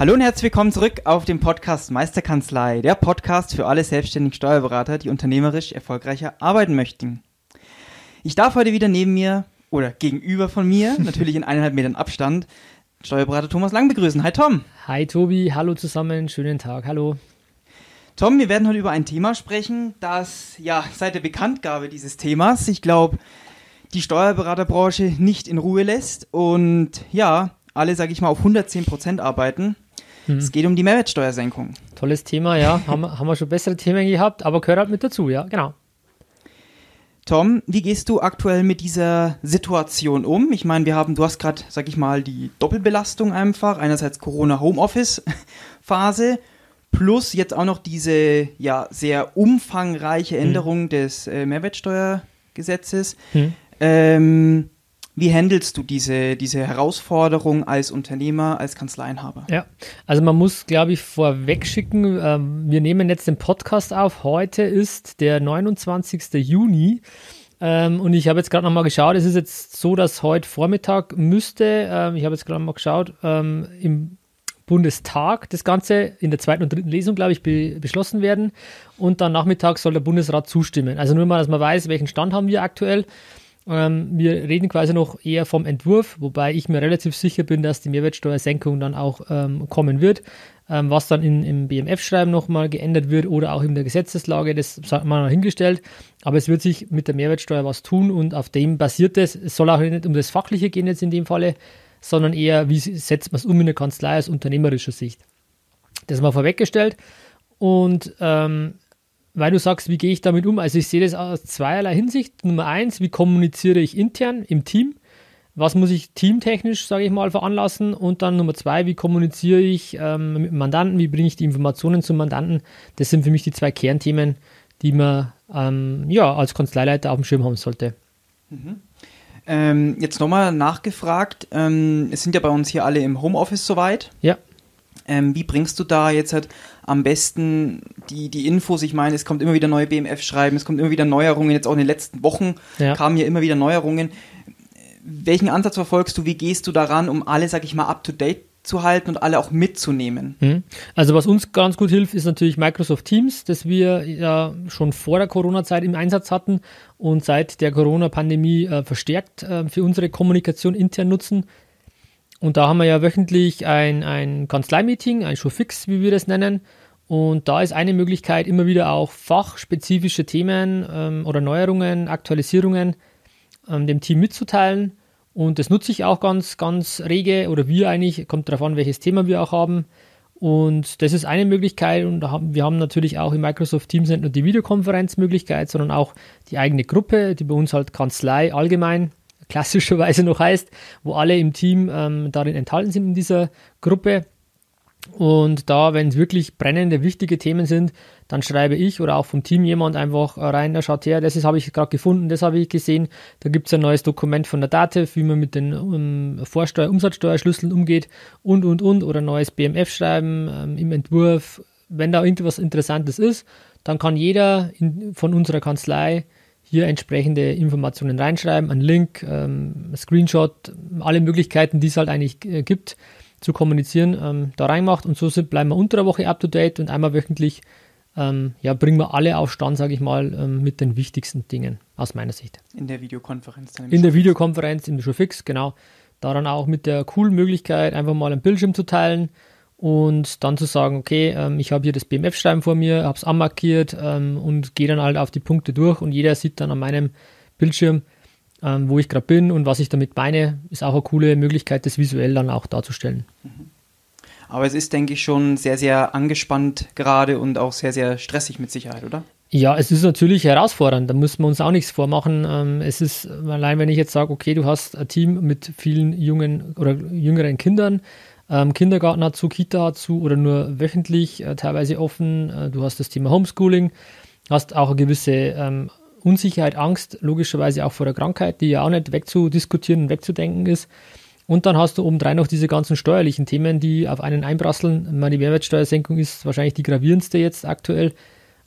Hallo und herzlich willkommen zurück auf dem Podcast Meisterkanzlei, der Podcast für alle selbstständigen Steuerberater, die unternehmerisch erfolgreicher arbeiten möchten. Ich darf heute wieder neben mir oder gegenüber von mir, natürlich in eineinhalb Metern Abstand, Steuerberater Thomas Lang begrüßen. Hi Tom. Hi Tobi, hallo zusammen, schönen Tag, hallo. Tom, wir werden heute über ein Thema sprechen, das ja seit der Bekanntgabe dieses Themas, ich glaube, die Steuerberaterbranche nicht in Ruhe lässt und ja, alle, sage ich mal, auf 110 Prozent arbeiten. Mhm. Es geht um die Mehrwertsteuersenkung. Tolles Thema, ja. haben, haben wir schon bessere Themen gehabt, aber gehört halt mit dazu, ja, genau. Tom, wie gehst du aktuell mit dieser Situation um? Ich meine, wir haben, du hast gerade, sag ich mal, die Doppelbelastung einfach. Einerseits Corona-Homeoffice-Phase plus jetzt auch noch diese ja sehr umfangreiche hm. Änderung hm. des äh, Mehrwertsteuergesetzes. Hm. Ähm, wie handelst du diese, diese Herausforderung als Unternehmer, als Kanzleienhaber? Ja, also man muss, glaube ich, vorweg schicken, ähm, wir nehmen jetzt den Podcast auf. Heute ist der 29. Juni. Ähm, und ich habe jetzt gerade nochmal geschaut, es ist jetzt so, dass heute Vormittag müsste, ähm, ich habe jetzt gerade mal geschaut, ähm, im Bundestag das Ganze in der zweiten und dritten Lesung, glaube ich, be beschlossen werden. Und dann Nachmittag soll der Bundesrat zustimmen. Also nur mal, dass man weiß, welchen Stand haben wir aktuell. Ähm, wir reden quasi noch eher vom Entwurf, wobei ich mir relativ sicher bin, dass die Mehrwertsteuersenkung dann auch ähm, kommen wird. Ähm, was dann in, im BMF-Schreiben nochmal geändert wird oder auch in der Gesetzeslage, das hat man noch hingestellt. Aber es wird sich mit der Mehrwertsteuer was tun und auf dem basiert es. Es soll auch nicht um das Fachliche gehen jetzt in dem Falle, sondern eher, wie setzt man es um in der Kanzlei aus unternehmerischer Sicht. Das mal vorweggestellt. Und ähm, weil du sagst, wie gehe ich damit um? Also ich sehe das aus zweierlei Hinsicht. Nummer eins, wie kommuniziere ich intern im Team? Was muss ich teamtechnisch, sage ich mal, veranlassen? Und dann Nummer zwei, wie kommuniziere ich ähm, mit Mandanten? Wie bringe ich die Informationen zum Mandanten? Das sind für mich die zwei Kernthemen, die man ähm, ja, als Kanzleileiter auf dem Schirm haben sollte. Mhm. Ähm, jetzt nochmal nachgefragt. Ähm, es sind ja bei uns hier alle im Homeoffice soweit. Ja. Ähm, wie bringst du da jetzt halt am besten die, die Infos? Ich meine, es kommt immer wieder neue BMF-Schreiben, es kommt immer wieder Neuerungen. Jetzt auch in den letzten Wochen ja. kamen ja immer wieder Neuerungen. Welchen Ansatz verfolgst du? Wie gehst du daran, um alle, sag ich mal, up to date zu halten und alle auch mitzunehmen. Mhm. Also was uns ganz gut hilft, ist natürlich Microsoft Teams, das wir ja schon vor der Corona-Zeit im Einsatz hatten und seit der Corona-Pandemie äh, verstärkt äh, für unsere Kommunikation intern nutzen. Und da haben wir ja wöchentlich ein, ein Kanzlei-Meeting, ein Showfix, wie wir das nennen. Und da ist eine Möglichkeit, immer wieder auch fachspezifische Themen ähm, oder Neuerungen, Aktualisierungen ähm, dem Team mitzuteilen. Und das nutze ich auch ganz, ganz rege oder wir eigentlich, kommt darauf an, welches Thema wir auch haben. Und das ist eine Möglichkeit und wir haben natürlich auch in Microsoft Teams nicht nur die Videokonferenzmöglichkeit, sondern auch die eigene Gruppe, die bei uns halt Kanzlei allgemein klassischerweise noch heißt, wo alle im Team ähm, darin enthalten sind in dieser Gruppe. Und da, wenn es wirklich brennende, wichtige Themen sind, dann schreibe ich oder auch vom Team jemand einfach rein, da schaut her, das habe ich gerade gefunden, das habe ich gesehen. Da gibt es ein neues Dokument von der DATEV, wie man mit den um, Vorsteuer-, Umsatzsteuerschlüsseln umgeht und, und, und. Oder neues BMF schreiben ähm, im Entwurf. Wenn da irgendwas Interessantes ist, dann kann jeder in, von unserer Kanzlei hier entsprechende Informationen reinschreiben, einen Link, ähm, Screenshot, alle Möglichkeiten, die es halt eigentlich äh, gibt, zu kommunizieren, ähm, da reinmacht und so sind, bleiben wir unter der Woche up to date und einmal wöchentlich ähm, ja, bringen wir alle auf Stand, sage ich mal, ähm, mit den wichtigsten Dingen aus meiner Sicht. In der Videokonferenz dann In der Videokonferenz, im Showfix, genau. Daran auch mit der coolen Möglichkeit, einfach mal einen Bildschirm zu teilen, und dann zu sagen, okay, ähm, ich habe hier das BMF-Schreiben vor mir, habe es anmarkiert ähm, und gehe dann halt auf die Punkte durch und jeder sieht dann an meinem Bildschirm, ähm, wo ich gerade bin und was ich damit meine, ist auch eine coole Möglichkeit, das visuell dann auch darzustellen. Mhm. Aber es ist, denke ich, schon sehr, sehr angespannt gerade und auch sehr, sehr stressig mit Sicherheit, oder? Ja, es ist natürlich herausfordernd, da muss man uns auch nichts vormachen. Ähm, es ist allein, wenn ich jetzt sage, okay, du hast ein Team mit vielen jungen oder jüngeren Kindern, Ähm, Kindergarten hat zu, Kita hat zu oder nur wöchentlich äh, teilweise offen. Äh, du hast das Thema Homeschooling, hast auch eine gewisse ähm, Unsicherheit, Angst, logischerweise auch vor der Krankheit, die ja auch nicht wegzudiskutieren wegzudenken ist. Und dann hast du obendrein noch diese ganzen steuerlichen Themen, die auf einen einprasseln. Meine, Mehrwertsteuersenkung ist wahrscheinlich die gravierendste jetzt aktuell,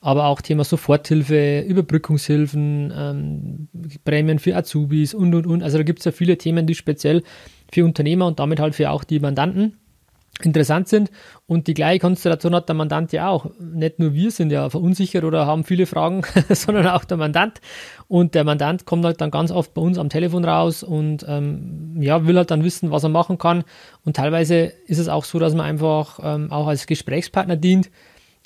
aber auch Thema Soforthilfe, Überbrückungshilfen, ähm, Prämien für Azubis und und und. Also da gibt es ja viele Themen, die speziell für Unternehmer und damit halt für auch die Mandanten interessant sind. Und die gleiche Konstellation hat der Mandant ja auch. Nicht nur wir sind ja verunsichert oder haben viele Fragen, sondern auch der Mandant. Und der Mandant kommt halt dann ganz oft bei uns am Telefon raus und ähm, ja, will halt dann wissen, was er machen kann. Und teilweise ist es auch so, dass man einfach ähm, auch als Gesprächspartner dient,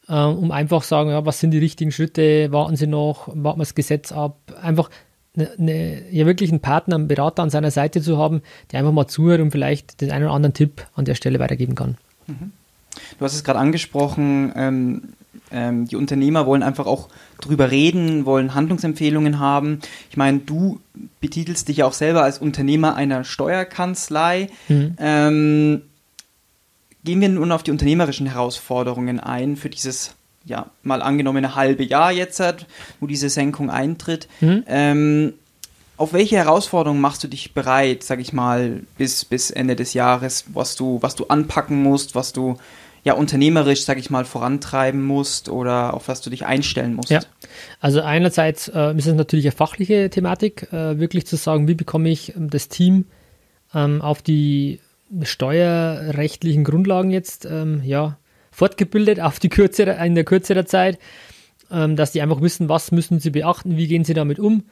äh, um einfach sagen, ja, was sind die richtigen Schritte, warten Sie noch, warten wir das Gesetz ab. Einfach eine, ja wirklich einen Partner, einen Berater an seiner Seite zu haben, der einfach mal zuhört und vielleicht den einen oder anderen Tipp an der Stelle weitergeben kann. Mhm. Du hast es gerade angesprochen, ähm, ähm, die Unternehmer wollen einfach auch drüber reden, wollen Handlungsempfehlungen haben. Ich meine, du betitelst dich ja auch selber als Unternehmer einer Steuerkanzlei. Mhm. Ähm, gehen wir nun auf die unternehmerischen Herausforderungen ein für dieses ja, mal angenommene halbe Jahr jetzt hat, wo diese Senkung eintritt. Mhm. Ähm, auf welche Herausforderungen machst du dich bereit, sag ich mal, bis, bis Ende des Jahres, was du, was du anpacken musst, was du ja unternehmerisch, sag ich mal, vorantreiben musst oder auf was du dich einstellen musst? Ja, also einerseits äh, ist es natürlich eine fachliche Thematik, äh, wirklich zu sagen, wie bekomme ich ähm, das Team ähm, auf die steuerrechtlichen Grundlagen jetzt ähm, ja, fortgebildet auf die kürzere, in der kürzeren Zeit, ähm, dass die einfach wissen, was müssen sie beachten, wie gehen sie damit um.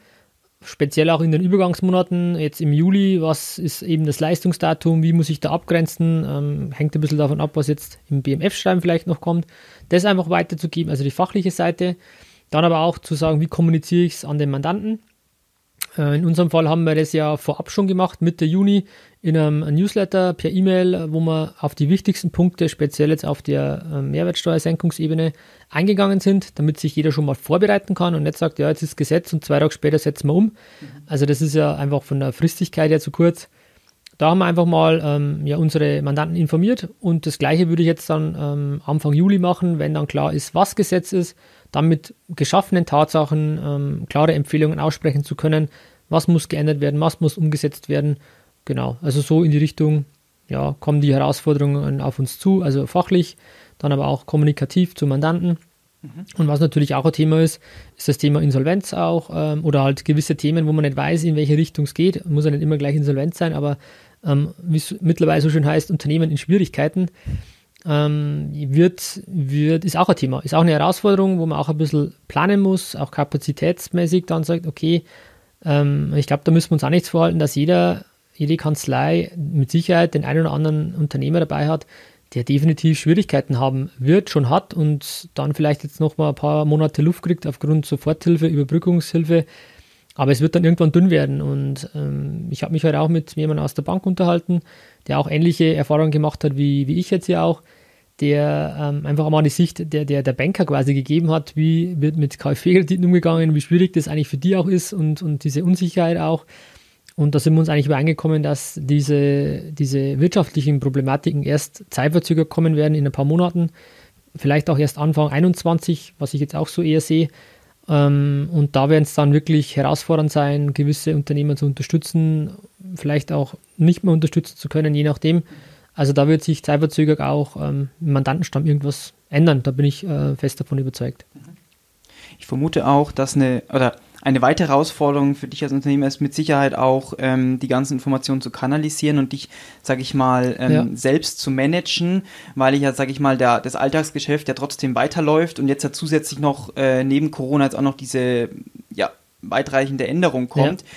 Speziell auch in den Übergangsmonaten, jetzt im Juli, was ist eben das Leistungsdatum, wie muss ich da abgrenzen, ähm, hängt ein bisschen davon ab, was jetzt im BMF-Schreiben vielleicht noch kommt. Das einfach weiterzugeben, also die fachliche Seite. Dann aber auch zu sagen, wie kommuniziere ich es an den Mandanten. Äh, in unserem Fall haben wir das ja vorab schon gemacht, Mitte Juni, in einem Newsletter per E-Mail, wo wir auf die wichtigsten Punkte, speziell jetzt auf der äh, Mehrwertsteuersenkungsebene, eingegangen sind, damit sich jeder schon mal vorbereiten kann und nicht sagt, ja, jetzt ist Gesetz und zwei Tage später setzen wir um. Mhm. Also das ist ja einfach von der Fristigkeit her zu kurz. Da haben wir einfach mal ähm, ja, unsere Mandanten informiert und das gleiche würde ich jetzt dann ähm, Anfang Juli machen, wenn dann klar ist, was Gesetz ist, dann mit geschaffenen Tatsachen ähm, klare Empfehlungen aussprechen zu können, was muss geändert werden, was muss umgesetzt werden Genau, also so in die Richtung, ja, kommen die Herausforderungen auf uns zu, also fachlich, dann aber auch kommunikativ zu Mandanten. Mhm. Und was natürlich auch ein Thema ist, ist das Thema Insolvenz auch ähm, oder halt gewisse Themen, wo man nicht weiß, in welche Richtung es geht. Muss ja nicht immer gleich Insolvenz sein, aber ähm, wie es mittlerweile so schön heißt, Unternehmen in Schwierigkeiten ähm, wird, wird, ist auch ein Thema, ist auch eine Herausforderung, wo man auch ein bisschen planen muss, auch kapazitätsmäßig dann sagt, okay, ähm, ich glaube, da müssen wir uns auch nichts vorhalten, dass jeder jede Kanzlei mit Sicherheit den einen oder anderen Unternehmer dabei hat, der definitiv Schwierigkeiten haben wird, schon hat und dann vielleicht jetzt noch mal ein paar Monate Luft kriegt aufgrund Soforthilfe, Überbrückungshilfe. Aber es wird dann irgendwann dünn werden. Und ähm, ich habe mich heute auch mit jemandem aus der Bank unterhalten, der auch ähnliche Erfahrungen gemacht hat wie, wie ich jetzt hier auch, der ähm, einfach mal die Sicht der, der, der Banker quasi gegeben hat, wie wird mit KfW-Krediten umgegangen, wie schwierig das eigentlich für die auch ist und, und diese Unsicherheit auch. Und da sind wir uns eigentlich übereingekommen, dass diese, diese wirtschaftlichen Problematiken erst zeitverzögert kommen werden in ein paar Monaten, vielleicht auch erst Anfang 21, was ich jetzt auch so eher sehe. Ähm, und da werden es dann wirklich herausfordernd sein, gewisse Unternehmer zu unterstützen, vielleicht auch nicht mehr unterstützen zu können, je nachdem. Also da wird sich zeitverzögert auch ähm, im Mandantenstamm irgendwas ändern. Da bin ich äh, fest davon überzeugt. Ich vermute auch, dass eine, oder eine weitere Herausforderung für dich als Unternehmer ist mit Sicherheit auch, ähm, die ganzen Informationen zu kanalisieren und dich, sage ich mal, ähm, ja. selbst zu managen, weil ich ja, sage ich mal, der, das Alltagsgeschäft ja trotzdem weiterläuft und jetzt ja zusätzlich noch äh, neben Corona jetzt auch noch diese ja, weitreichende Änderung kommt. Ja.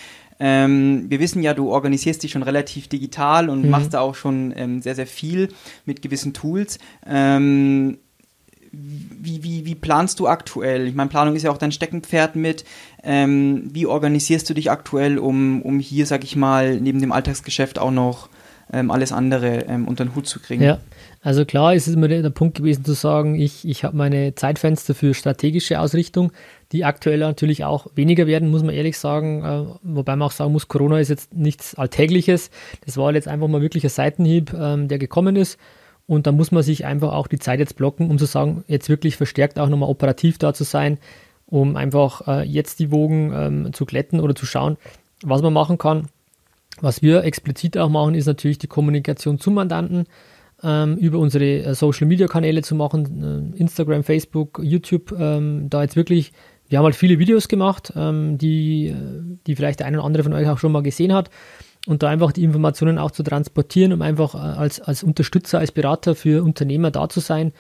Ähm, wir wissen ja, du organisierst dich schon relativ digital und mhm. machst da auch schon ähm, sehr, sehr viel mit gewissen Tools. Ähm, wie, wie, wie planst du aktuell? Ich meine, Planung ist ja auch dein Steckenpferd mit. Ähm, wie organisierst du dich aktuell, um, um hier, sag ich mal, neben dem Alltagsgeschäft auch noch ähm, alles andere ähm, unter den Hut zu kriegen. Ja, also klar ist es immer der, der Punkt gewesen zu sagen, ich, ich habe meine Zeitfenster für strategische Ausrichtung, die aktuell natürlich auch weniger werden, muss man ehrlich sagen. Äh, wobei man auch sagen muss, Corona ist jetzt nichts Alltägliches. Das war jetzt einfach mal wirklich ein Seitenhieb, ähm, der gekommen ist. Und da muss man sich einfach auch die Zeit jetzt blocken, um zu sagen, jetzt wirklich verstärkt auch nochmal operativ da zu sein, um einfach äh, jetzt die Wogen ähm, zu glätten oder zu schauen, was man machen kann. Was wir explizit auch machen, ist natürlich die Kommunikation zum Mandanten ähm, über unsere äh, Social-Media-Kanäle zu machen, Instagram, Facebook, YouTube, da jetzt wirklich, wir haben halt viele Videos gemacht, ähm, die, äh, die vielleicht der eine oder andere von euch auch schon mal gesehen hat und da einfach die Informationen auch zu transportieren, um einfach äh, als, als Unterstützer, als Berater für Unternehmer da zu sein.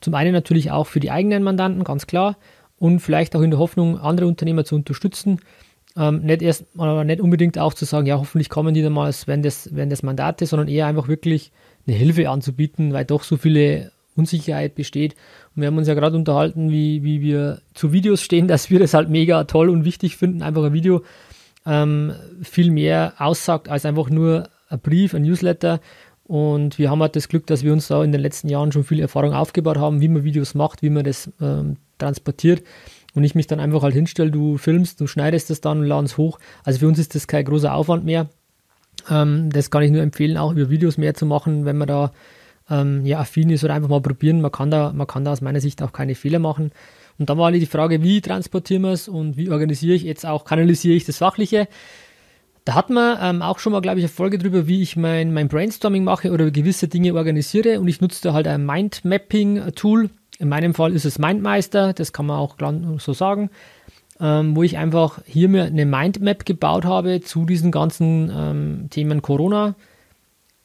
Zum einen natürlich auch für die eigenen Mandanten, ganz klar, und vielleicht auch in der Hoffnung, andere Unternehmer zu unterstützen. Ähm, nicht erst, aber nicht unbedingt auch zu sagen, ja, hoffentlich kommen die dann mal während des, während des Mandate, sondern eher einfach wirklich eine Hilfe anzubieten, weil doch so viele Unsicherheit besteht. Und wir haben uns ja gerade unterhalten, wie, wie wir zu Videos stehen, dass wir das halt mega toll und wichtig finden, einfach ein Video ähm, viel mehr aussagt als einfach nur ein Brief, ein Newsletter. Und wir haben halt das Glück, dass wir uns da in den letzten Jahren schon viel Erfahrung aufgebaut haben, wie man Videos macht, wie man das ähm, transportiert. Und ich mich dann einfach halt hinstelle, du filmst, du schneidest das dann und ladest hoch. Also für uns ist das kein großer Aufwand mehr. Ähm, das kann ich nur empfehlen, auch über Videos mehr zu machen, wenn man da ähm, ja, affin ist oder einfach mal probieren. Man kann, da, man kann da aus meiner Sicht auch keine Fehler machen. Und dann war die Frage, wie transportieren wir es und wie organisiere ich jetzt auch, kanalisiere ich das Fachliche. Da hat man ähm, auch schon mal, glaube ich, eine Folge drüber, wie ich mein, mein Brainstorming mache oder gewisse Dinge organisiere. Und ich nutze da halt ein Mindmapping-Tool. In meinem Fall ist es Mindmeister, das kann man auch so sagen ähm, wo ich einfach hier mir eine Mindmap gebaut habe zu diesen ganzen ähm, Themen Corona.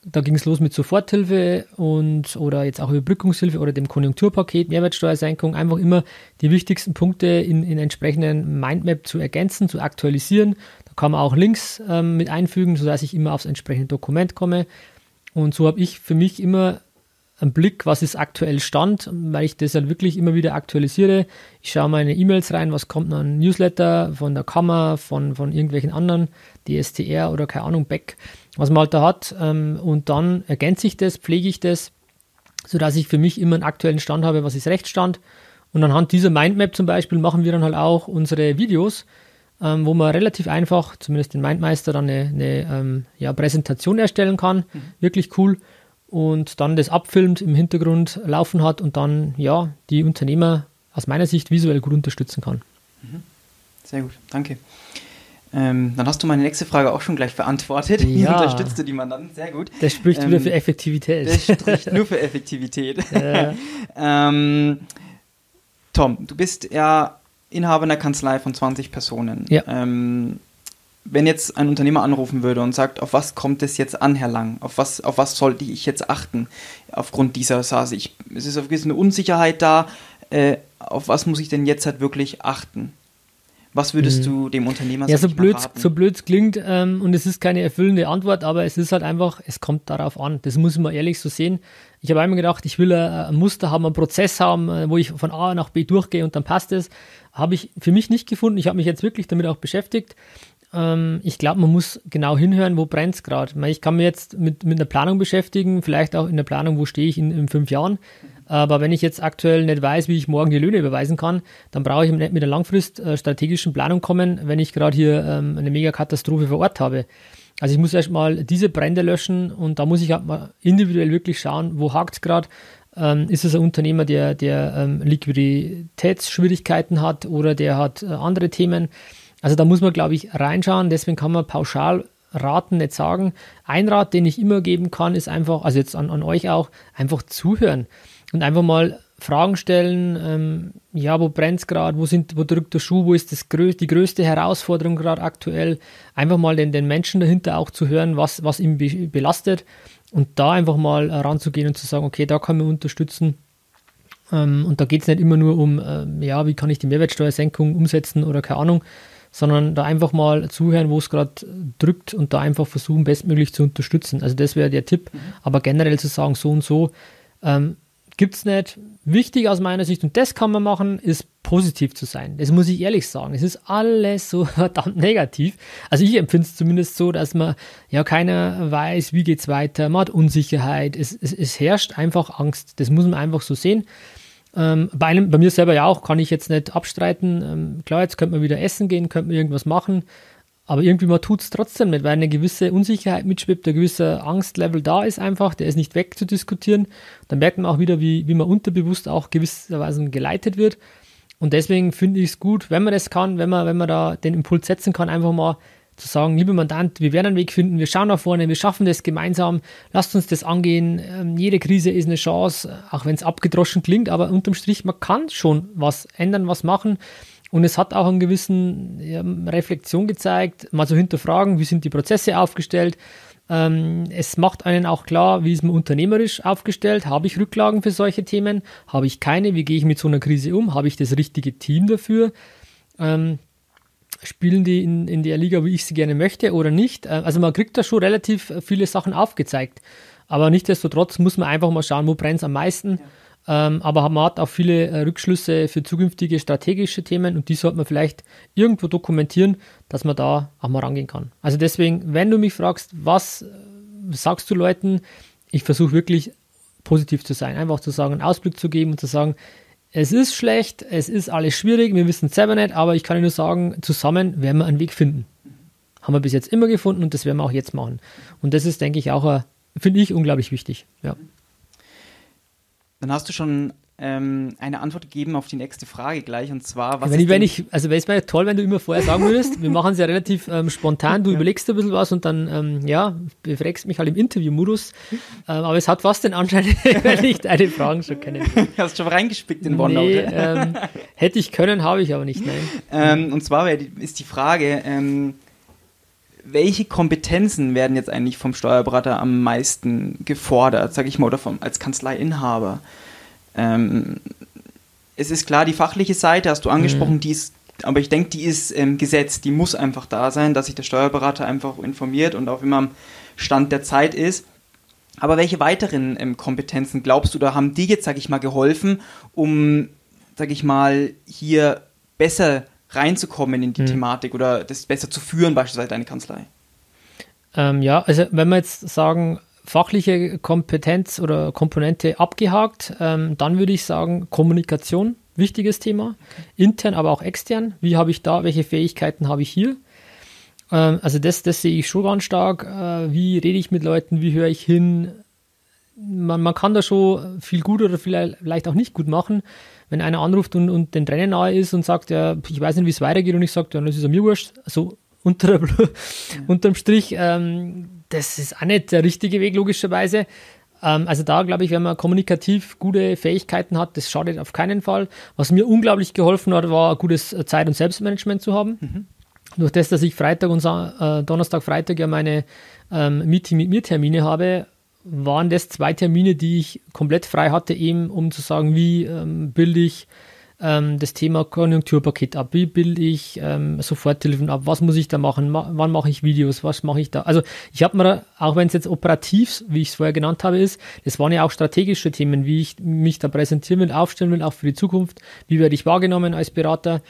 Da ging es los mit Soforthilfe und oder jetzt auch Überbrückungshilfe oder dem Konjunkturpaket, Mehrwertsteuersenkung, einfach immer die wichtigsten Punkte in, in entsprechenden Mindmap zu ergänzen, zu aktualisieren. Da kann man auch Links ähm, mit einfügen, sodass ich immer aufs entsprechende Dokument komme. Und so habe ich für mich immer einen Blick, was ist aktuell Stand, weil ich das halt wirklich immer wieder aktualisiere. Ich schaue meine E-Mails rein, was kommt noch an Newsletter von der Kammer, von, von irgendwelchen anderen, DSTR oder keine Ahnung, Back, was man halt da hat. Ähm, und dann ergänze ich das, pflege ich das, sodass ich für mich immer einen aktuellen Stand habe, was ist Rechtsstand. Und anhand dieser Mindmap zum Beispiel machen wir dann halt auch unsere Videos, ähm, wo man relativ einfach, zumindest den Mindmeister, dann eine, eine ähm, ja, Präsentation erstellen kann. Mhm. Wirklich cool und dann das abfilmt, im Hintergrund laufen hat und dann ja die Unternehmer aus meiner Sicht visuell gut unterstützen kann. Mhm. Sehr gut, danke. Ähm, dann hast du meine nächste Frage auch schon gleich beantwortet. Ja. unterstützt du die Mandanten? Sehr gut. Das spricht ähm, wieder für Effektivität. Das spricht nur für Effektivität. Ja. ähm, Tom, du bist ja Inhaber einer Kanzlei von 20 Personen. Ja. Ähm, wenn jetzt ein Unternehmer anrufen würde und sagt, auf was kommt es jetzt an, Herr Lang? Auf was, auf was sollte ich jetzt achten aufgrund dieser? Ich, es ist auf eine Unsicherheit da. Äh, auf was muss ich denn jetzt halt wirklich achten? Was würdest mhm. du dem Unternehmer sagen? Ja, so blöd, so blöd es klingt, ähm, und es ist keine erfüllende Antwort, aber es ist halt einfach, es kommt darauf an. Das muss man ehrlich so sehen. Ich habe einmal gedacht, ich will ein, ein Muster haben, einen Prozess haben, äh, wo ich von A nach B durchgehe und dann passt es. Habe ich für mich nicht gefunden. Ich habe mich jetzt wirklich damit auch beschäftigt. Ähm, ich glaube, man muss genau hinhören, wo brennt es gerade. Ich kann mir jetzt mit, mit einer Planung beschäftigen, vielleicht auch in der Planung, wo stehe ich in, in fünf Jahren. Aber wenn ich jetzt aktuell nicht weiß, wie ich morgen die Löhne überweisen kann, dann brauche ich nicht mit einer langfrist äh, strategischen Planung kommen, wenn ich gerade hier ähm, eine Megakatastrophe vor Ort habe. Also ich muss erstmal diese Brände löschen und da muss ich halt mal individuell wirklich schauen, wo hakt es gerade. Ähm, ist es ein Unternehmer, der, der ähm, Liquiditätsschwierigkeiten hat oder der hat äh, andere Themen? Also da muss man, glaube ich, reinschauen. Deswegen kann man pauschal Raten nicht sagen. Ein Rat, den ich immer geben kann, ist einfach, also jetzt an, an euch auch, einfach zuhören und einfach mal Fragen stellen. Ähm, ja, wo brennt es gerade? Wo, wo drückt der Schuh? Wo ist das grö die größte Herausforderung gerade aktuell? Einfach mal den, den Menschen dahinter auch zu hören, was, was ihn be belastet und da einfach mal ranzugehen und zu sagen, okay, da kann man unterstützen. Ähm, und da geht es nicht immer nur um, ähm, ja, wie kann ich die Mehrwertsteuersenkung umsetzen oder keine Ahnung, sondern da einfach mal zuhören, wo es gerade drückt und da einfach versuchen, bestmöglich zu unterstützen. Also das wäre der Tipp. Mhm. Aber generell zu sagen, so und so ähm, gibt es nicht. Wichtig aus meiner Sicht, und das kann man machen, ist positiv zu sein. Das muss ich ehrlich sagen. Es ist alles so verdammt negativ. Also ich empfinde es zumindest so, dass man ja keiner weiß, wie geht's weiter. Man hat Unsicherheit. Es, es, es herrscht einfach Angst. Das muss man einfach so sehen. Ähm, bei, einem, bei mir selber ja auch, kann ich jetzt nicht abstreiten. Ähm, klar, jetzt könnte man wieder essen gehen, könnte man irgendwas machen. Aber irgendwie man tut es trotzdem nicht, weil eine gewisse Unsicherheit mitschwippt, ein gewisser Angstlevel da ist einfach, der ist nicht wegzudiskutieren. Dann merkt man auch wieder, wie, wie man unterbewusst auch gewisserweise geleitet wird. Und deswegen finde ich es gut, wenn man das kann, wenn man, wenn man da den Impuls setzen kann, einfach mal zu sagen, lieber Mandant, wir werden einen Weg finden, wir schauen nach vorne, wir schaffen das gemeinsam, lasst uns das angehen. Ähm, jede Krise ist eine Chance, auch wenn es abgedroschen klingt, aber unterm Strich, man kann schon was ändern, was machen. Und es hat auch einen gewissen ja, Reflexion gezeigt, mal so hinterfragen, wie sind die Prozesse aufgestellt. Ähm, es macht einen auch klar, wie ist man unternehmerisch aufgestellt. Habe ich Rücklagen für solche Themen? Habe ich keine? Wie gehe ich mit so einer Krise um? Habe ich das richtige Team dafür? Ähm, spielen die in, in der Liga, wie ich sie gerne möchte oder nicht? Äh, also man kriegt da schon relativ viele Sachen aufgezeigt. Aber nichtsdestotrotz muss man einfach mal schauen, wo brennt es am meisten. Ja ähm, aber man hat auch viele äh, Rückschlüsse für zukünftige strategische Themen und die sollte man vielleicht irgendwo dokumentieren, dass man da auch mal rangehen kann. Also deswegen, wenn du mich fragst, was äh, sagst du Leuten, ich versuche wirklich positiv zu sein, einfach zu sagen, einen Ausblick zu geben und zu sagen, es ist schlecht, es ist alles schwierig, wir wissen es selber nicht, aber ich kann nur sagen, zusammen werden wir einen Weg finden. Haben wir bis jetzt immer gefunden und das werden wir auch jetzt machen. Und das ist, denke ich, auch, finde ich, unglaublich wichtig. Ja. Dann hast du schon ähm, eine Antwort gegeben auf die nächste Frage gleich und zwar, was wenn ich, wenn ich, also wäre es mir toll, wenn du immer vorher sagen würdest, wir machen es ja relativ ähm, spontan, du ja. überlegst ein bisschen was und dann, ähm, ja, befragst mich halt im Interviewmodus, ähm, aber es hat fast den Anschein, wenn ich deine Fragen schon kenne. Du hast schon reingespickt in OneNote. Nee, ähm, hätte ich können, habe ich aber nicht, nein. Ähm, und zwar ist die Frage, welche Kompetenzen werden jetzt eigentlich vom Steuerberater am meisten gefordert, sage ich mal, oder vom, als Kanzleiinhaber? Ähm, es ist klar, die fachliche Seite hast du angesprochen, mhm. die ist, aber ich denke, die ist ähm, gesetzt, die muss einfach da sein, dass sich der Steuerberater einfach informiert und auch immer am Stand der Zeit ist. Aber welche weiteren ähm, Kompetenzen glaubst du, da haben die jetzt, sage ich mal, geholfen, um, sage ich mal, hier besser reinzukommen in die hm. Thematik oder das besser zu führen, beispielsweise deine Kanzlei? Ähm, ja, also wenn wir jetzt sagen, fachliche Kompetenz oder Komponente abgehakt, ähm, dann würde ich sagen, Kommunikation, wichtiges Thema, okay. intern, aber auch extern. Wie habe ich da, welche Fähigkeiten habe ich hier? Ähm, also das, das sehe ich schon ganz stark. Äh, wie rede ich mit Leuten, wie höre ich hin? Man, man kann da schon viel gut oder vielleicht auch nicht gut machen wenn einer anruft und, und den Tränen nahe ist und sagt, ja, ich weiß nicht, wie es weitergeht und ich sage, ja, das ist mir wurscht, so unter, ja. unterm Strich, ähm, das ist auch nicht der richtige Weg, logischerweise. Ähm, also da glaube ich, wenn man kommunikativ gute Fähigkeiten hat, das schadet auf keinen Fall. Was mir unglaublich geholfen hat, war ein gutes Zeit- und Selbstmanagement zu haben. Mhm. Durch das, dass ich Freitag und äh, Donnerstag, Freitag ja meine ähm, Meeting mit mir Termine habe, waren das zwei Termine, die ich komplett frei hatte, eben um zu sagen, wie ähm, bilde ich ähm, das Thema Konjunkturpaket ab, wie bilde ich ähm, Soforthilfen ab, was muss ich da machen, Ma wann mache ich Videos, was mache ich da. Also ich habe mir, auch wenn es jetzt operativ, wie ich es vorher genannt habe, ist, das waren ja auch strategische Themen, wie ich mich da präsentieren will, aufstellen will, auch für die Zukunft, wie werde ich wahrgenommen als Berater.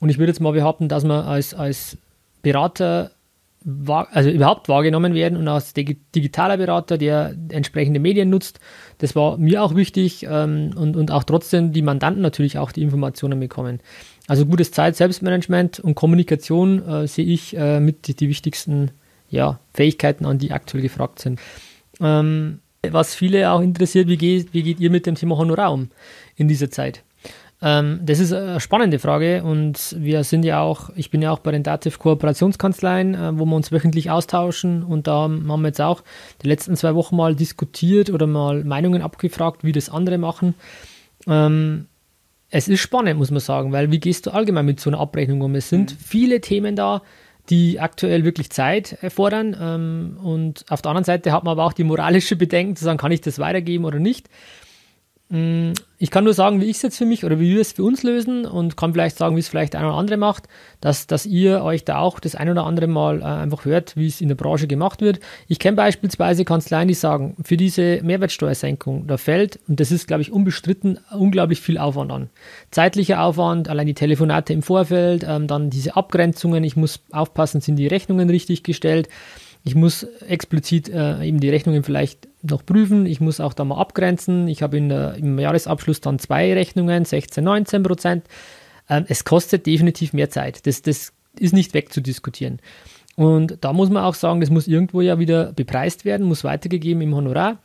Und ich würde jetzt mal behaupten, dass man als, als Berater also überhaupt wahrgenommen werden und als digitaler Berater, der entsprechende Medien nutzt. Das war mir auch wichtig ähm, und, und auch trotzdem die Mandanten natürlich auch die Informationen bekommen. Also gutes Zeit, Selbstmanagement und Kommunikation äh, sehe ich äh, mit die, die, wichtigsten ja, Fähigkeiten an, die aktuell gefragt sind. Ähm, was viele auch interessiert, wie geht, wie geht ihr mit dem Thema Honorar um in dieser Zeit? Ähm, das ist eine spannende Frage und wir sind ja auch, ich bin ja auch bei den Dativ Kooperationskanzleien, äh, wo wir uns wöchentlich austauschen und da haben wir jetzt auch die letzten zwei Wochen mal diskutiert oder mal Meinungen abgefragt, wie das andere machen. Ähm, es ist spannend, muss man sagen, weil wie gehst du allgemein mit so einer Abrechnung um? Es sind mhm. viele Themen da, die aktuell wirklich Zeit erfordern. Ähm, und auf der anderen Seite hat man aber auch die moralische Bedenken zu sagen, kann ich das weitergeben oder nicht ich kann nur sagen, wie ich es jetzt für mich oder wie wir es für uns lösen und kann vielleicht sagen, wie es vielleicht einer oder andere macht, dass, dass ihr euch da auch das ein oder andere Mal äh, einfach hört, wie es in der Branche gemacht wird. Ich kenne beispielsweise Kanzleien, die sagen, für diese Mehrwertsteuersenkung, da fällt, und das ist, glaube ich, unbestritten, unglaublich viel Aufwand an. Zeitlicher Aufwand, allein die Telefonate im Vorfeld, ähm, dann diese Abgrenzungen, ich muss aufpassen, sind die Rechnungen richtig gestellt. Ich muss explizit äh, eben die Rechnungen vielleicht noch prüfen. Ich muss auch da mal abgrenzen. Ich habe im Jahresabschluss dann zwei Rechnungen, 16, 19 Prozent. Ähm, es kostet definitiv mehr Zeit. Das, das ist nicht wegzudiskutieren. Und da muss man auch sagen, das muss irgendwo ja wieder bepreist werden, muss weitergegeben im Honorar.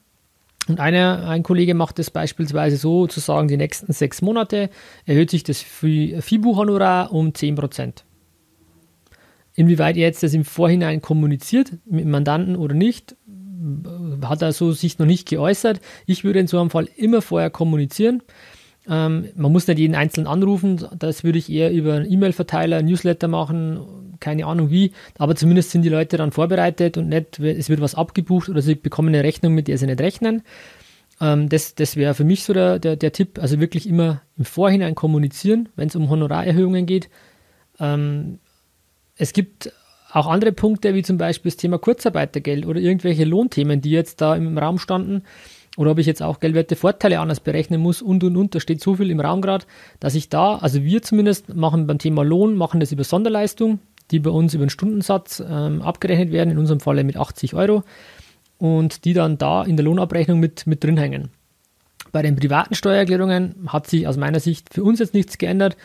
Und einer, ein Kollege macht das beispielsweise so, zu sagen, die nächsten sechs Monate erhöht sich das FIBU-Honorar um 10 Prozent. Inwieweit er jetzt das im Vorhinein kommuniziert mit dem Mandanten oder nicht, hat er so sich noch nicht geäußert. Ich würde in so einem Fall immer vorher kommunizieren. Ähm, man muss nicht jeden Einzelnen anrufen, das würde ich eher über einen E-Mail-Verteiler, Newsletter machen, keine Ahnung wie, aber zumindest sind die Leute dann vorbereitet und nicht, es wird was abgebucht oder sie bekommen eine Rechnung, mit der sie nicht rechnen. Ähm, das das wäre für mich so der, der, der, Tipp, also wirklich immer im Vorhinein kommunizieren, wenn es um Honorarerhöhungen geht. Ähm, es gibt auch andere Punkte, wie zum Beispiel das Thema Kurzarbeitergeld oder irgendwelche Lohnthemen, die jetzt da im Raum standen. Oder ob ich jetzt auch geldwerte Vorteile anders berechnen muss und und und. Da steht so viel im Raum gerade, dass ich da, also wir zumindest machen beim Thema Lohn, machen das über Sonderleistung, die bei uns über den Stundensatz ähm, abgerechnet werden, in unserem Falle mit 80 Euro und die dann da in der Lohnabrechnung mit, mit drin hängen. Bei den privaten Steuererklärungen hat sich aus meiner Sicht für uns jetzt nichts geändert.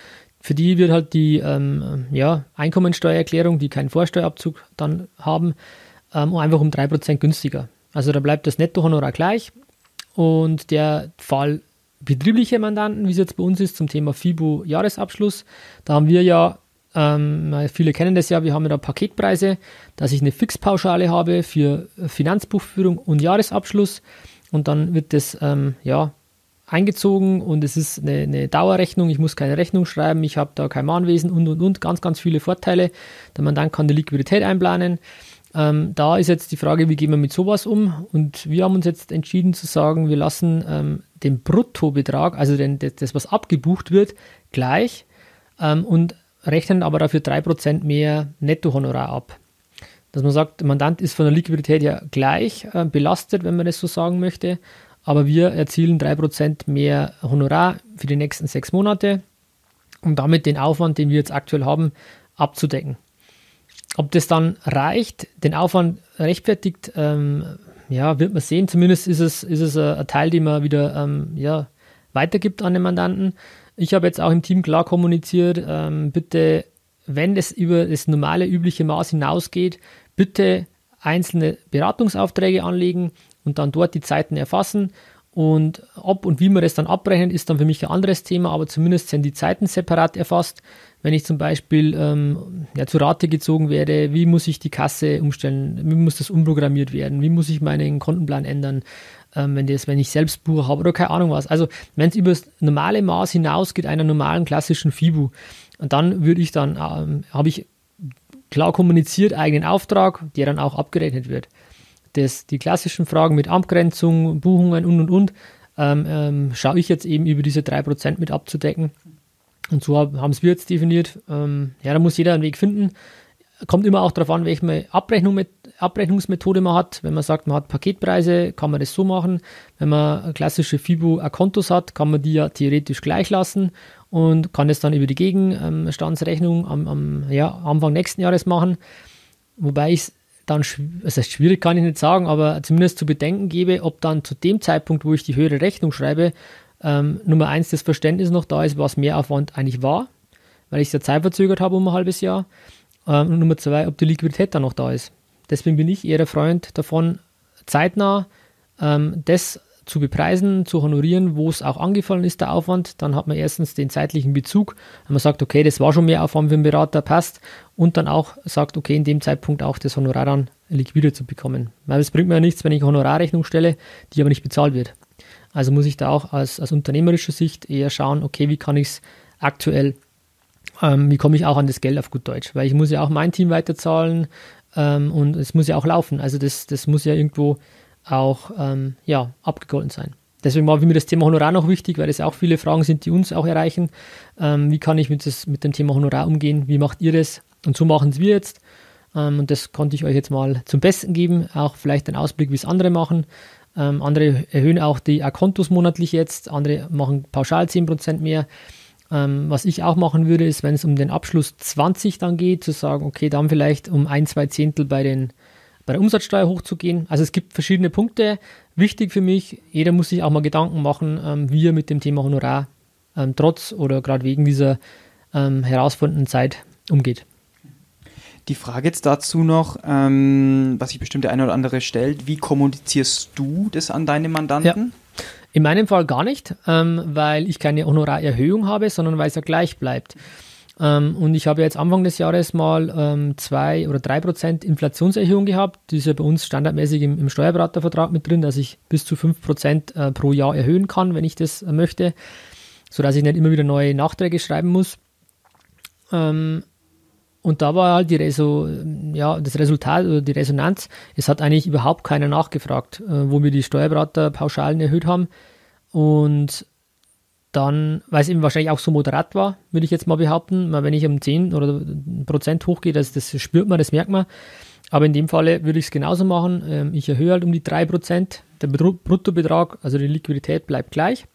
Für die wird halt die ähm, ja, Einkommensteuererklärung, die keinen Vorsteuerabzug dann haben, ähm, einfach um 3% günstiger. Also da bleibt das Nettohonorar gleich und der Fall betriebliche Mandanten, wie es jetzt bei uns ist zum Thema FIBO Jahresabschluss, da haben wir ja, ähm, viele kennen das ja, wir haben ja Paketpreise, dass ich eine Fixpauschale habe für Finanzbuchführung und Jahresabschluss und dann wird das ähm, ja eingezogen und es ist eine, eine, Dauerrechnung, ich muss keine Rechnung schreiben, ich habe da kein Mahnwesen und und und, ganz, ganz viele Vorteile. Der Mandant kann die Liquidität einplanen. Ähm, da ist jetzt die Frage, wie gehen wir mit sowas um? Und wir haben uns jetzt entschieden zu sagen, wir lassen ähm, den Bruttobetrag, also den, das, was abgebucht wird, gleich ähm, und rechnen aber dafür 3% mehr Nettohonorar ab. Dass man sagt, der Mandant ist von der Liquidität ja gleich äh, belastet, wenn man das so sagen möchte, aber wir erzielen 3% mehr Honorar für die nächsten sechs Monate, um damit den Aufwand, den wir jetzt aktuell haben, abzudecken. Ob das dann reicht, den Aufwand rechtfertigt, ähm, ja, wird man sehen. Zumindest ist es, ist es ein Teil, den man wieder ähm, ja, weitergibt an den Mandanten. Ich habe jetzt auch im Team klar kommuniziert, ähm, bitte, wenn es über das normale, übliche Maß hinausgeht, bitte einzelne Beratungsaufträge anlegen und dann dort die Zeiten erfassen. Und ob und wie man das dann abrechnen, ist dann für mich ein anderes Thema, aber zumindest sind die Zeiten separat erfasst. Wenn ich zum Beispiel ähm, ja, zu Rate gezogen werde, wie muss ich die Kasse umstellen, wie muss das umprogrammiert werden, wie muss ich meinen Kontenplan ändern, ähm, wenn, das, wenn ich selbst Buch habe oder keine Ahnung was. Also wenn es über das normale Maß hinausgeht, einer normalen klassischen FIBU, und dann würde ich dann, ähm, habe ich klar kommuniziert, eigenen Auftrag, der dann auch abgerechnet wird das, die klassischen Fragen mit Abgrenzung, Buchungen und und und, ähm, ähm, schaue ich jetzt eben über diese 3% mit abzudecken. Und so haben es wir jetzt definiert. Ähm, ja, da muss jeder einen Weg finden. Kommt immer auch darauf an, welche Abrechnung mit, Abrechnungsmethode man hat. Wenn man sagt, man hat Paketpreise, kann man das so machen. Wenn man klassische FIBO-Kontos hat, kann man die ja theoretisch gleich lassen und kann es dann über die Gegenstandsrechnung am, am ja, Anfang nächsten Jahres machen. Wobei ich es dann, das heißt schwierig kann ich nicht sagen, aber zumindest zu bedenken gebe, ob dann zu dem Zeitpunkt, wo ich die höhere Rechnung schreibe, ähm, Nummer eins das Verständnis noch da ist, was Mehraufwand eigentlich war, weil ich es ja zeitverzögert habe um ein halbes Jahr. Ähm, und Nummer zwei, ob die Liquidität dann noch da ist. Deswegen bin ich eher der Freund davon, zeitnah ähm, das zu bepreisen, zu honorieren, wo es auch angefallen ist, der Aufwand. Dann hat man erstens den zeitlichen Bezug, wenn man sagt, okay, das war schon mehr Aufwand für den Berater, passt. Und dann auch sagt, okay, in dem Zeitpunkt auch das Honorar dann liquide zu bekommen. Weil es bringt mir ja nichts, wenn ich eine Honorarrechnung stelle, die aber nicht bezahlt wird. Also muss ich da auch aus, aus unternehmerischer Sicht eher schauen, okay, wie kann ich es aktuell, ähm, wie komme ich auch an das Geld auf gut Deutsch? Weil ich muss ja auch mein Team weiterzahlen ähm, und es muss ja auch laufen. Also das, das muss ja irgendwo auch ähm, ja, abgegolten sein. deswegen war mir das Thema Honorar noch wichtig, weil es auch viele Fragen sind, die uns auch erreichen. Ähm, wie kann ich mit, das, mit dem Thema Honorar umgehen? Wie macht ihr das? Und so machen es wir jetzt. Ähm, und das konnte ich euch jetzt mal zum Besten geben. Auch vielleicht einen Ausblick, wie es andere machen. Ähm, andere erhöhen auch die Akontos monatlich jetzt. Andere machen pauschal 10% mehr. Ähm, was ich auch machen würde, ist, wenn es um den Abschluss 20 dann geht, zu sagen, okay, dann vielleicht um ein, zwei Zehntel bei, den, bei der Umsatzsteuer hochzugehen. Also es gibt verschiedene Punkte. Wichtig für mich, jeder muss sich auch mal Gedanken machen, ähm, wie er mit dem Thema Honorar ähm, trotz oder gerade wegen dieser ähm, herausfordernden Zeit umgeht. Die Frage jetzt dazu noch, ähm, was sich bestimmt der eine oder andere stellt, wie kommunizierst du das an deine Mandanten? Ja. In meinem Fall gar nicht, ähm, weil ich keine Honorarerhöhung habe, sondern weil es ja gleich bleibt. Ähm, und ich habe jetzt Anfang des Jahres mal ähm, zwei oder drei Prozent Inflationserhöhung gehabt. Die ist ja bei uns standardmäßig im, im Steuerberatervertrag mit drin, dass ich bis zu fünf Prozent äh, pro Jahr erhöhen kann, wenn ich das äh, möchte, sodass ich nicht immer wieder neue Nachträge schreiben muss. Ähm, und da war halt die Reso, ja, das Resultat oder die Resonanz, es hat eigentlich überhaupt keiner nachgefragt, äh, wo wir die Steuerberaterpauschalen erhöht haben. Und dann, weil es eben wahrscheinlich auch so moderat war, würde ich jetzt mal behaupten, wenn ich um 10 oder Prozent hochgehe, das, das spürt man, das merkt man. Aber in dem Falle würde ich es genauso machen. Ähm, ich erhöhe halt um die 3 Prozent. Der Bruttobetrag, also die Liquidität bleibt gleich.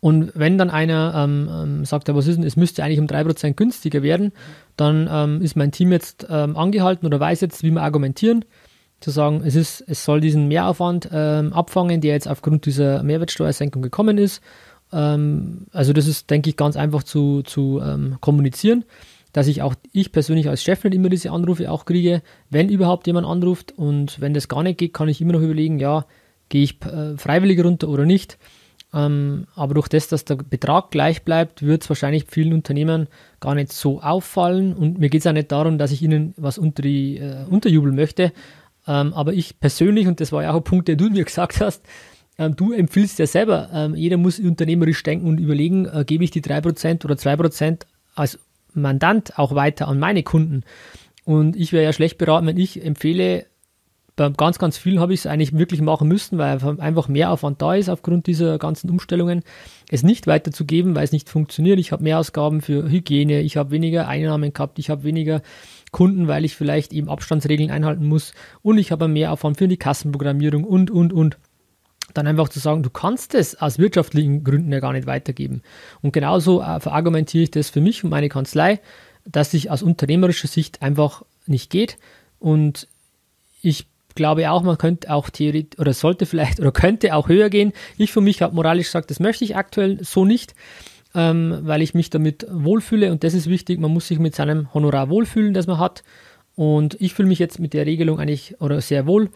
Und wenn dann einer ähm, ähm, sagt, ja, was ist denn, es müsste eigentlich um 3% günstiger werden, dann ähm, ist mein Team jetzt ähm, angehalten oder weiß jetzt, wie wir argumentieren, zu sagen, es, ist, es soll diesen Mehraufwand ähm, abfangen, der jetzt aufgrund dieser Mehrwertsteuersenkung gekommen ist. Ähm, also das ist, denke ich, ganz einfach zu, zu kommunizieren dass ich auch, ich persönlich als Chef nicht immer diese Anrufe auch kriege, wenn überhaupt jemand anruft und wenn das gar nicht geht, kann ich immer noch überlegen, ja, gehe ich äh, freiwillig runter oder nicht. Ähm, aber durch das, dass der Betrag gleich bleibt, wird es wahrscheinlich vielen Unternehmen gar nicht so auffallen. Und mir geht es auch nicht darum, dass ich ihnen was unter die, äh, unterjubeln möchte. Ähm, aber ich persönlich, und das war ja auch ein Punkt, den du mir gesagt hast, ähm, du empfiehlst ja selber, ähm, jeder muss unternehmerisch denken und überlegen, äh, gebe ich die 3% oder 2% als Mandant auch weiter an meine Kunden. Und ich wäre ja schlecht beraten, wenn ich empfehle, bei ganz, ganz vielen habe ich es eigentlich wirklich machen müssen, weil einfach mehr Aufwand da ist aufgrund dieser ganzen Umstellungen, es nicht weiterzugeben, weil es nicht funktioniert. Ich habe mehr Ausgaben für Hygiene, ich habe weniger Einnahmen gehabt, ich habe weniger Kunden, weil ich vielleicht eben Abstandsregeln einhalten muss und ich habe mehr Aufwand für die Kassenprogrammierung und, und, und. Dann einfach zu sagen, du kannst es aus wirtschaftlichen Gründen ja gar nicht weitergeben. Und genauso äh, verargumentiere ich das für mich und meine Kanzlei, dass sich aus unternehmerischer Sicht einfach nicht geht. Und ich glaube auch, man könnte auch theoretisch oder sollte vielleicht oder könnte auch höher gehen. Ich für mich habe moralisch gesagt, das möchte ich aktuell so nicht, ähm, weil ich mich damit wohlfühle und das ist wichtig. Man muss sich mit seinem Honorar wohlfühlen, das man hat. Und ich fühle mich jetzt mit der Regelung eigentlich oder sehr wohl.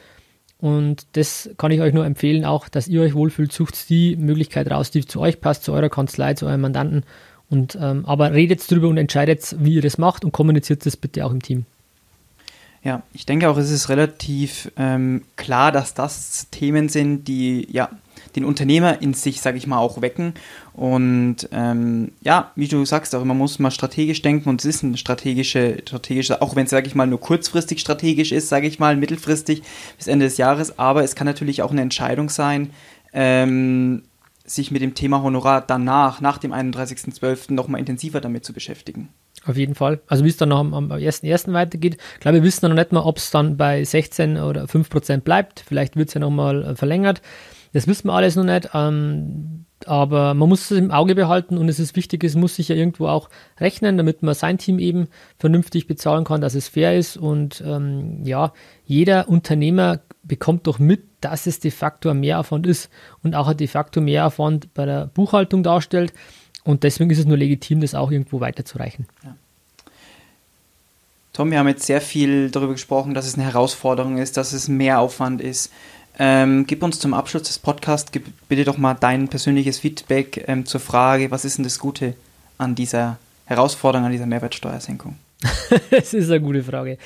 Und das kann ich euch nur empfehlen, auch, dass ihr euch wohlfühlt, sucht die Möglichkeit raus, die zu euch passt, zu eurer Kanzlei, zu eurem Mandanten. Und, ähm, aber redet drüber und entscheidet, wie ihr das macht und kommuniziert das bitte auch im Team. Ja, ich denke auch, es ist relativ ähm, klar, dass das Themen sind, die ja den Unternehmer in sich, sage ich mal, auch wecken. Und ähm, ja, wie du sagst, auch man muss mal strategisch denken und es ist ein strategische, strategische, auch wenn es, sage ich mal, nur kurzfristig strategisch ist, sage ich mal, mittelfristig bis Ende des Jahres. Aber es kann natürlich auch eine Entscheidung sein, ähm, sich mit dem Thema Honorar danach, nach dem 31.12. nochmal intensiver damit zu beschäftigen. Auf jeden Fall. Also wie es dann noch am, am 1.1. weitergeht. Ich glaube, wir wissen noch nicht mal, ob es dann bei 16 oder 5 Prozent bleibt. Vielleicht wird es ja nochmal äh, verlängert. Das wissen wir alles noch nicht. Ähm, aber man muss es im Auge behalten und es ist wichtig, es muss sich ja irgendwo auch rechnen, damit man sein Team eben vernünftig bezahlen kann, dass es fair ist. Und ähm, ja, jeder Unternehmer bekommt doch mit, dass es de facto ein Mehraufwand ist und auch ein de facto Mehraufwand bei der Buchhaltung darstellt. Und deswegen ist es nur legitim, das auch irgendwo weiterzureichen. Ja. Tom, wir haben jetzt sehr viel darüber gesprochen, dass es eine Herausforderung ist, dass es mehr Aufwand ist. Ähm, gib uns zum Abschluss des Podcasts gib bitte doch mal dein persönliches Feedback ähm, zur Frage, was ist denn das Gute an dieser Herausforderung, an dieser Mehrwertsteuersenkung? das ist eine gute Frage.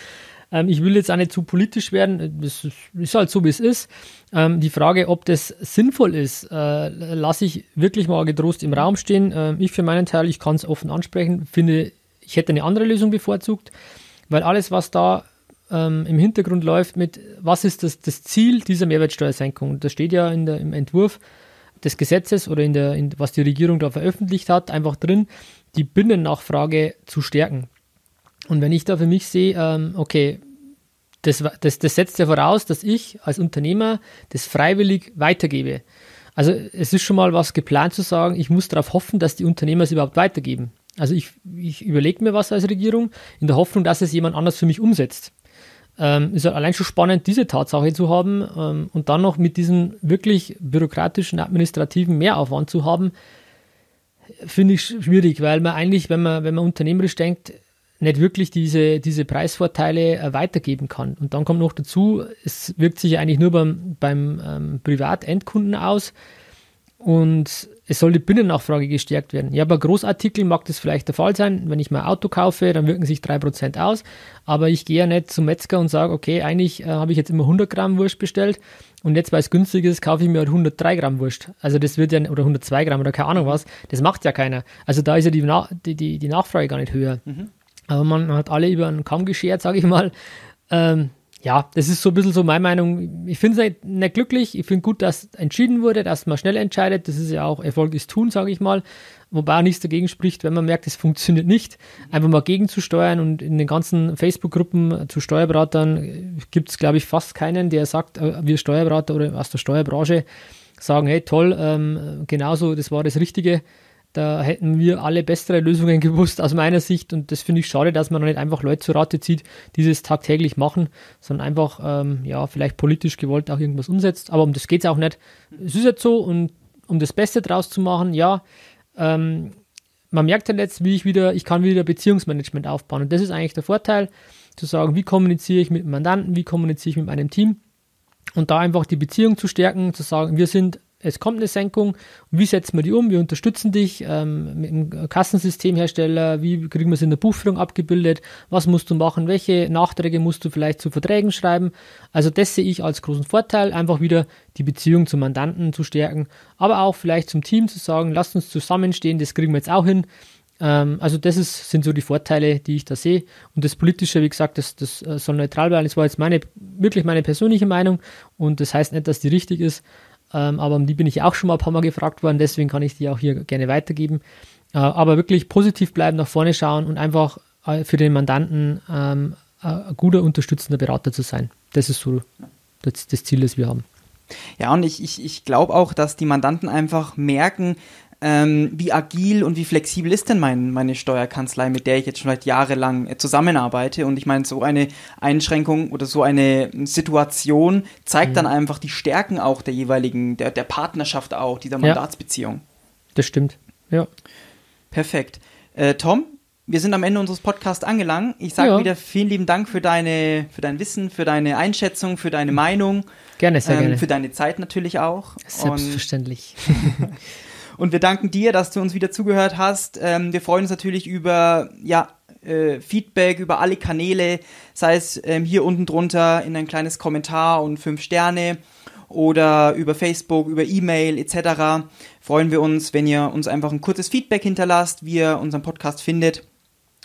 Ähm, ich will jetzt auch nicht zu politisch werden, das ist halt so, wie es ist. Ähm, die Frage, ob das sinnvoll ist, äh, lasse ich wirklich mal getrost im Raum stehen. Äh, ich für meinen Teil, ich kann es offen ansprechen, finde, ich hätte eine andere Lösung bevorzugt, weil alles, was da ähm, im Hintergrund läuft mit, was ist das, das Ziel dieser Mehrwertsteuersenkung, das steht ja in der, im Entwurf, des Gesetzes oder in der, in, was die Regierung da veröffentlicht hat, einfach drin, die Binnennachfrage zu stärken. Und wenn ich da für mich sehe, ähm, okay, das, das, das setzt ja voraus, dass ich als Unternehmer das freiwillig weitergebe. Also es ist schon mal was geplant zu sagen, ich muss darauf hoffen, dass die Unternehmer es überhaupt weitergeben. Also ich, ich überlege mir was als Regierung in der Hoffnung, dass es jemand anders für mich umsetzt. Ähm, ist allein schon spannend, diese Tatsache zu haben ähm, und dann noch mit diesem wirklich bürokratischen, administrativen Mehraufwand zu haben, finde ich schwierig, weil man eigentlich, wenn man, wenn man unternehmerisch denkt, nicht wirklich diese, diese Preisvorteile äh, weitergeben kann. Und dann kommt noch dazu, es wirkt sich eigentlich nur beim, beim ähm, Privatendkunden aus und es soll die Binnennachfrage gestärkt werden. Ja, bei Großartikeln mag das vielleicht der Fall sein. Wenn ich mein Auto kaufe, dann wirken sich 3% aus. Aber ich gehe ja nicht zum Metzger und sage, okay, eigentlich äh, habe ich jetzt immer 100 Gramm Wurst bestellt und jetzt, weil es günstig ist, kaufe ich mir halt 103 Gramm Wurst. Also das wird ja, oder 102 Gramm oder keine Ahnung was. Das macht ja keiner. Also da ist ja die, Na die, die, die Nachfrage gar nicht höher. Mhm. Aber man hat alle über einen Kamm geschert, sage ich mal. Ähm, ja, das ist so ein bisschen so meine Meinung. Ich finde es nicht, nicht, glücklich. Ich finde gut, dass entschieden wurde, dass man schnell entscheidet. Das ist ja auch Erfolg ist tun, sage ich mal. Wobei auch nichts dagegen spricht, wenn man merkt, es funktioniert nicht, einfach mal gegenzusteuern. Und in den ganzen Facebook-Gruppen zu Steuerberatern gibt es, glaube ich, fast keinen, der sagt, äh, wir Steuerberater oder aus der Steuerbranche sagen, hey, toll, ähm, genauso, das war das Richtige. Da hätten wir alle bessere Lösungen gewusst aus meiner Sicht und das finde ich schade, dass man nicht einfach Leute zur Rate zieht, die das tagtäglich machen, sondern einfach, ähm, ja, vielleicht politisch gewollt auch irgendwas umsetzt. Aber um das geht es auch nicht. Es ist jetzt so und um das Beste draus zu machen, ja, ähm, man merkt dann jetzt, wie ich wieder, ich kann wieder Beziehungsmanagement aufbauen und das ist eigentlich der Vorteil, zu sagen, wie kommuniziere ich mit Mandanten, wie kommuniziere ich mit meinem Team und da einfach die Beziehung zu stärken, zu sagen, wir sind es kommt eine Senkung. Wie setzen wir die um? Wir unterstützen dich ähm, mit dem Kassensystemhersteller. Wie kriegen wir es in der Buchführung abgebildet? Was musst du machen? Welche Nachträge musst du vielleicht zu Verträgen schreiben? Also das sehe ich als großen Vorteil, einfach wieder die Beziehung zum Mandanten zu stärken, aber auch vielleicht zum Team zu sagen, lasst uns zusammenstehen, das kriegen wir jetzt auch hin. Ähm, also das ist, sind so die Vorteile, die ich da sehe. Und das Politische, wie gesagt, das, das äh, soll neutral bleiben. Das war jetzt meine, wirklich meine persönliche Meinung und das heißt nicht, dass die richtig ist. Ähm, aber um die bin ich auch schon mal ein paar Mal gefragt worden, deswegen kann ich die auch hier gerne weitergeben. Äh, aber wirklich positiv bleiben, nach vorne schauen und einfach äh, für den Mandanten ähm, ein guter, unterstützender Berater zu sein. Das ist so das, das Ziel, das wir haben. Ja, und ich, ich, ich glaube auch, dass die Mandanten einfach merken, ähm, wie agil und wie flexibel ist denn mein, meine Steuerkanzlei, mit der ich jetzt schon seit jahrelang äh, zusammenarbeite. Und ich meine, so eine Einschränkung oder so eine Situation zeigt mhm. dann einfach die Stärken auch der jeweiligen, der, der Partnerschaft auch, dieser Mandatsbeziehung. Ja, das stimmt, ja. Perfekt. Äh, Tom, wir sind am Ende unseres Podcasts angelangt. Ich sage ja. wieder vielen lieben Dank für, deine, für dein Wissen, für deine Einschätzung, für deine Meinung. Gerne, sehr ähm, gerne. Für deine Zeit natürlich auch. Selbstverständlich. Und wir danken dir, dass du uns wieder zugehört hast. Ähm, wir freuen uns natürlich über ja, äh, Feedback, über alle Kanäle, sei es ähm, hier unten drunter in ein kleines Kommentar und fünf Sterne oder über Facebook, über E-Mail etc. Freuen wir uns, wenn ihr uns einfach ein kurzes Feedback hinterlasst, wie ihr unseren Podcast findet.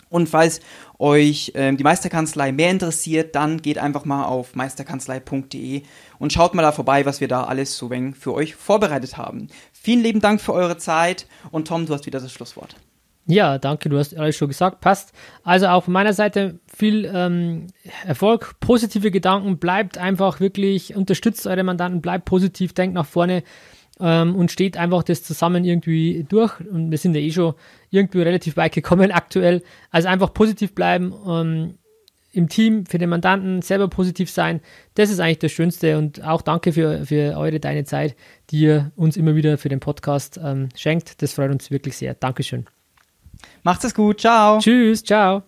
Und falls euch äh, die Meisterkanzlei mehr interessiert, dann geht einfach mal auf meisterkanzlei.de und schaut mal da vorbei, was wir da alles so für euch vorbereitet haben. Vielen lieben Dank für eure Zeit und Tom, du hast wieder das Schlusswort. Ja, danke, du hast alles schon gesagt, passt. Also auch von meiner Seite viel ähm, Erfolg, positive Gedanken, bleibt einfach wirklich, unterstützt eure Mandanten, bleibt positiv, denkt nach vorne ähm, und steht einfach das zusammen irgendwie durch. Und wir sind ja eh schon irgendwie relativ weit gekommen aktuell. Also einfach positiv bleiben, ähm, im Team, für den Mandanten selber positiv sein. Das ist eigentlich das Schönste und auch danke für, für eure, deine Zeit, die ihr uns immer wieder für den Podcast ähm, schenkt. Das freut uns wirklich sehr. Dankeschön. Macht's es gut. Ciao. Tschüss. Ciao.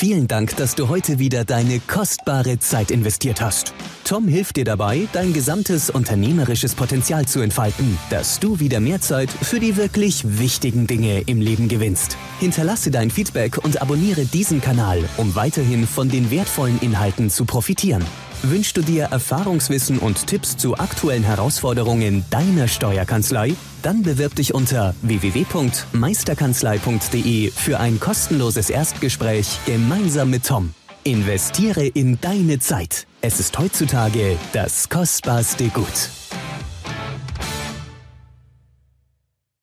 Vielen Dank, dass du heute wieder deine kostbare Zeit investiert hast. Tom hilft dir dabei, dein gesamtes unternehmerisches Potenzial zu entfalten, dass du wieder mehr Zeit für die wirklich wichtigen Dinge im Leben gewinnst. Hinterlasse dein Feedback und abonniere diesen Kanal, um weiterhin von den wertvollen Inhalten zu profitieren. Wünschst du dir Erfahrungswissen und Tipps zu aktuellen Herausforderungen deiner Steuerkanzlei? Dann bewirb dich unter www.meisterkanzlei.de für ein kostenloses Erstgespräch gemeinsam mit Tom. Investiere in deine Zeit. Es ist heutzutage das kostbarste Gut.